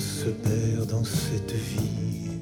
se perd dans cette vie.